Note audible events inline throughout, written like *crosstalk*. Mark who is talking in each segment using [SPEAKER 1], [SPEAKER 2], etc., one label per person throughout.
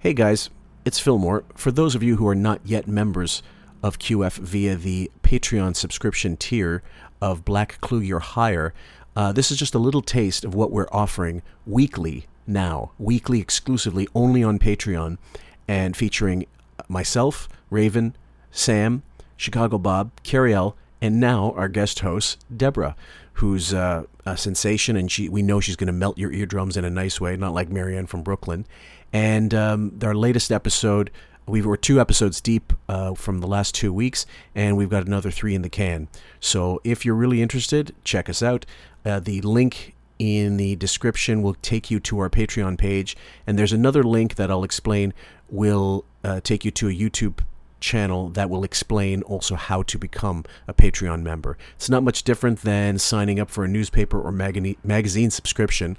[SPEAKER 1] Hey guys, it's Fillmore. For those of you who are not yet members of QF via the Patreon subscription tier of Black Clue Your Hire, uh, this is just a little taste of what we're offering weekly now, weekly exclusively only on Patreon, and featuring myself, Raven, Sam, Chicago Bob, Cariel, and now our guest host, Debra, who's uh, a sensation, and she we know she's going to melt your eardrums in a nice way, not like Marianne from Brooklyn. And um, our latest episode, we were two episodes deep uh, from the last two weeks, and we've got another three in the can. So if you're really interested, check us out. Uh, the link in the description will take you to our Patreon page, and there's another link that I'll explain will uh, take you to a YouTube channel that will explain also how to become a Patreon member. It's not much different than signing up for a newspaper or magazine subscription.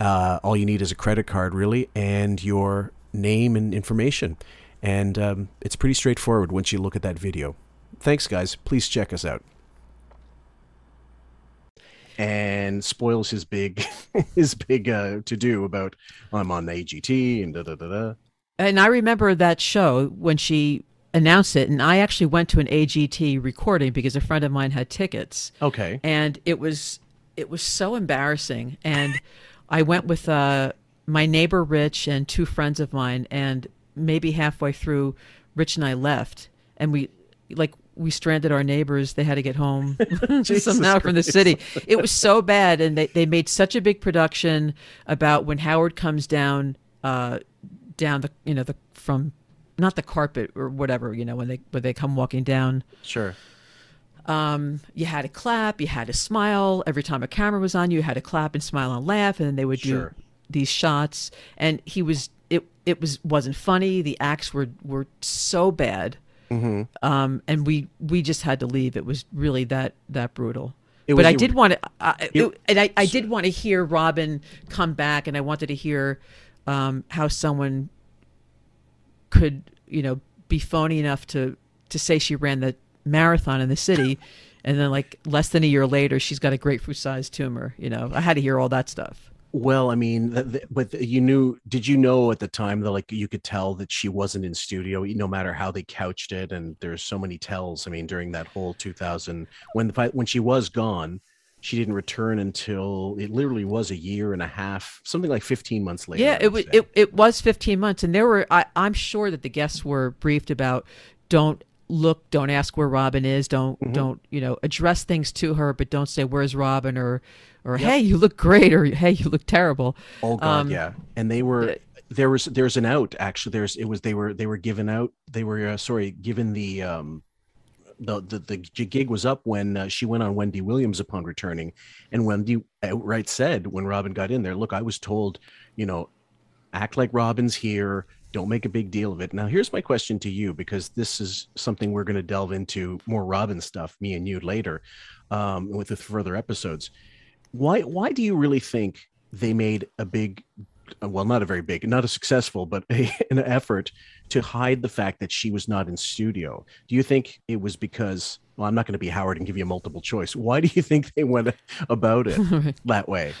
[SPEAKER 1] Uh, all you need is a credit card, really, and your name and information. And um, it's pretty straightforward once you look at that video. Thanks, guys. Please check us out. And spoils his big, *laughs* his big uh, to do about I'm on the AGT and da da da da.
[SPEAKER 2] And I remember that show when she announced it, and I actually went to an AGT recording because a friend of mine had tickets.
[SPEAKER 1] Okay.
[SPEAKER 2] And it was it was so embarrassing, and I went with uh, my neighbor Rich and two friends of mine, and maybe halfway through, Rich and I left, and we like we stranded our neighbors. They had to get home *laughs* *laughs* somehow from the city. It was so bad, and they, they made such a big production about when Howard comes down, uh, down the you know the from not the carpet or whatever you know when they when they come walking down.
[SPEAKER 1] Sure.
[SPEAKER 2] Um, you had to clap, you had to smile every time a camera was on you. You had to clap and smile and laugh, and then they would
[SPEAKER 1] Sure.
[SPEAKER 2] do these shots. And he was it it was wasn't funny. The acts were were so bad.
[SPEAKER 1] Mm-hmm.
[SPEAKER 2] Um, and we we just had to leave. It was really that that brutal.
[SPEAKER 1] It
[SPEAKER 2] but I did want to, I and I, I did want to hear Robin come back, and I wanted to hear um, how someone could, you know, be phony enough to to say she ran the marathon in the city, and then like less than a year later, she's got a grapefruit-sized tumor. You know, I had to hear all that stuff.
[SPEAKER 1] Well, I mean, th- th- but you knew, did you know at the time that like you could tell that she wasn't in studio, no matter how they couched it? And there's so many tells. I mean, during that whole 2000, when the when she was gone, she didn't return until it literally was a year and a half, something like 15 months later.
[SPEAKER 2] Yeah, it was it, it was 15 months, and there were I, I'm sure that the guests were briefed about don't look, don't ask where Robin is, don't
[SPEAKER 1] Mm-hmm.
[SPEAKER 2] don't you know address things to her, but don't say where's Robin or or hey you look great or hey you look terrible.
[SPEAKER 1] Oh god,
[SPEAKER 2] Um,
[SPEAKER 1] yeah. And they were there was there's an out actually. There's it was they were they were given out. They were uh, sorry given the um the the the gig was up when uh, she went on Wendy Williams upon returning, and Wendy outright said when Robin got in there, look, I was told, you know, act like Robin's here. Don't make a big deal of it. Now, here's my question to you because this is something we're going to delve into more Robin stuff, me and you later, um, with the further episodes. Why why do you really think they made a big well not a very big not a successful but a, *laughs* an effort to hide the fact that she was not in studio. Do you think it was because well i'm not going to be howard and give you a multiple choice. Why do you think they went *laughs* about it *laughs* that way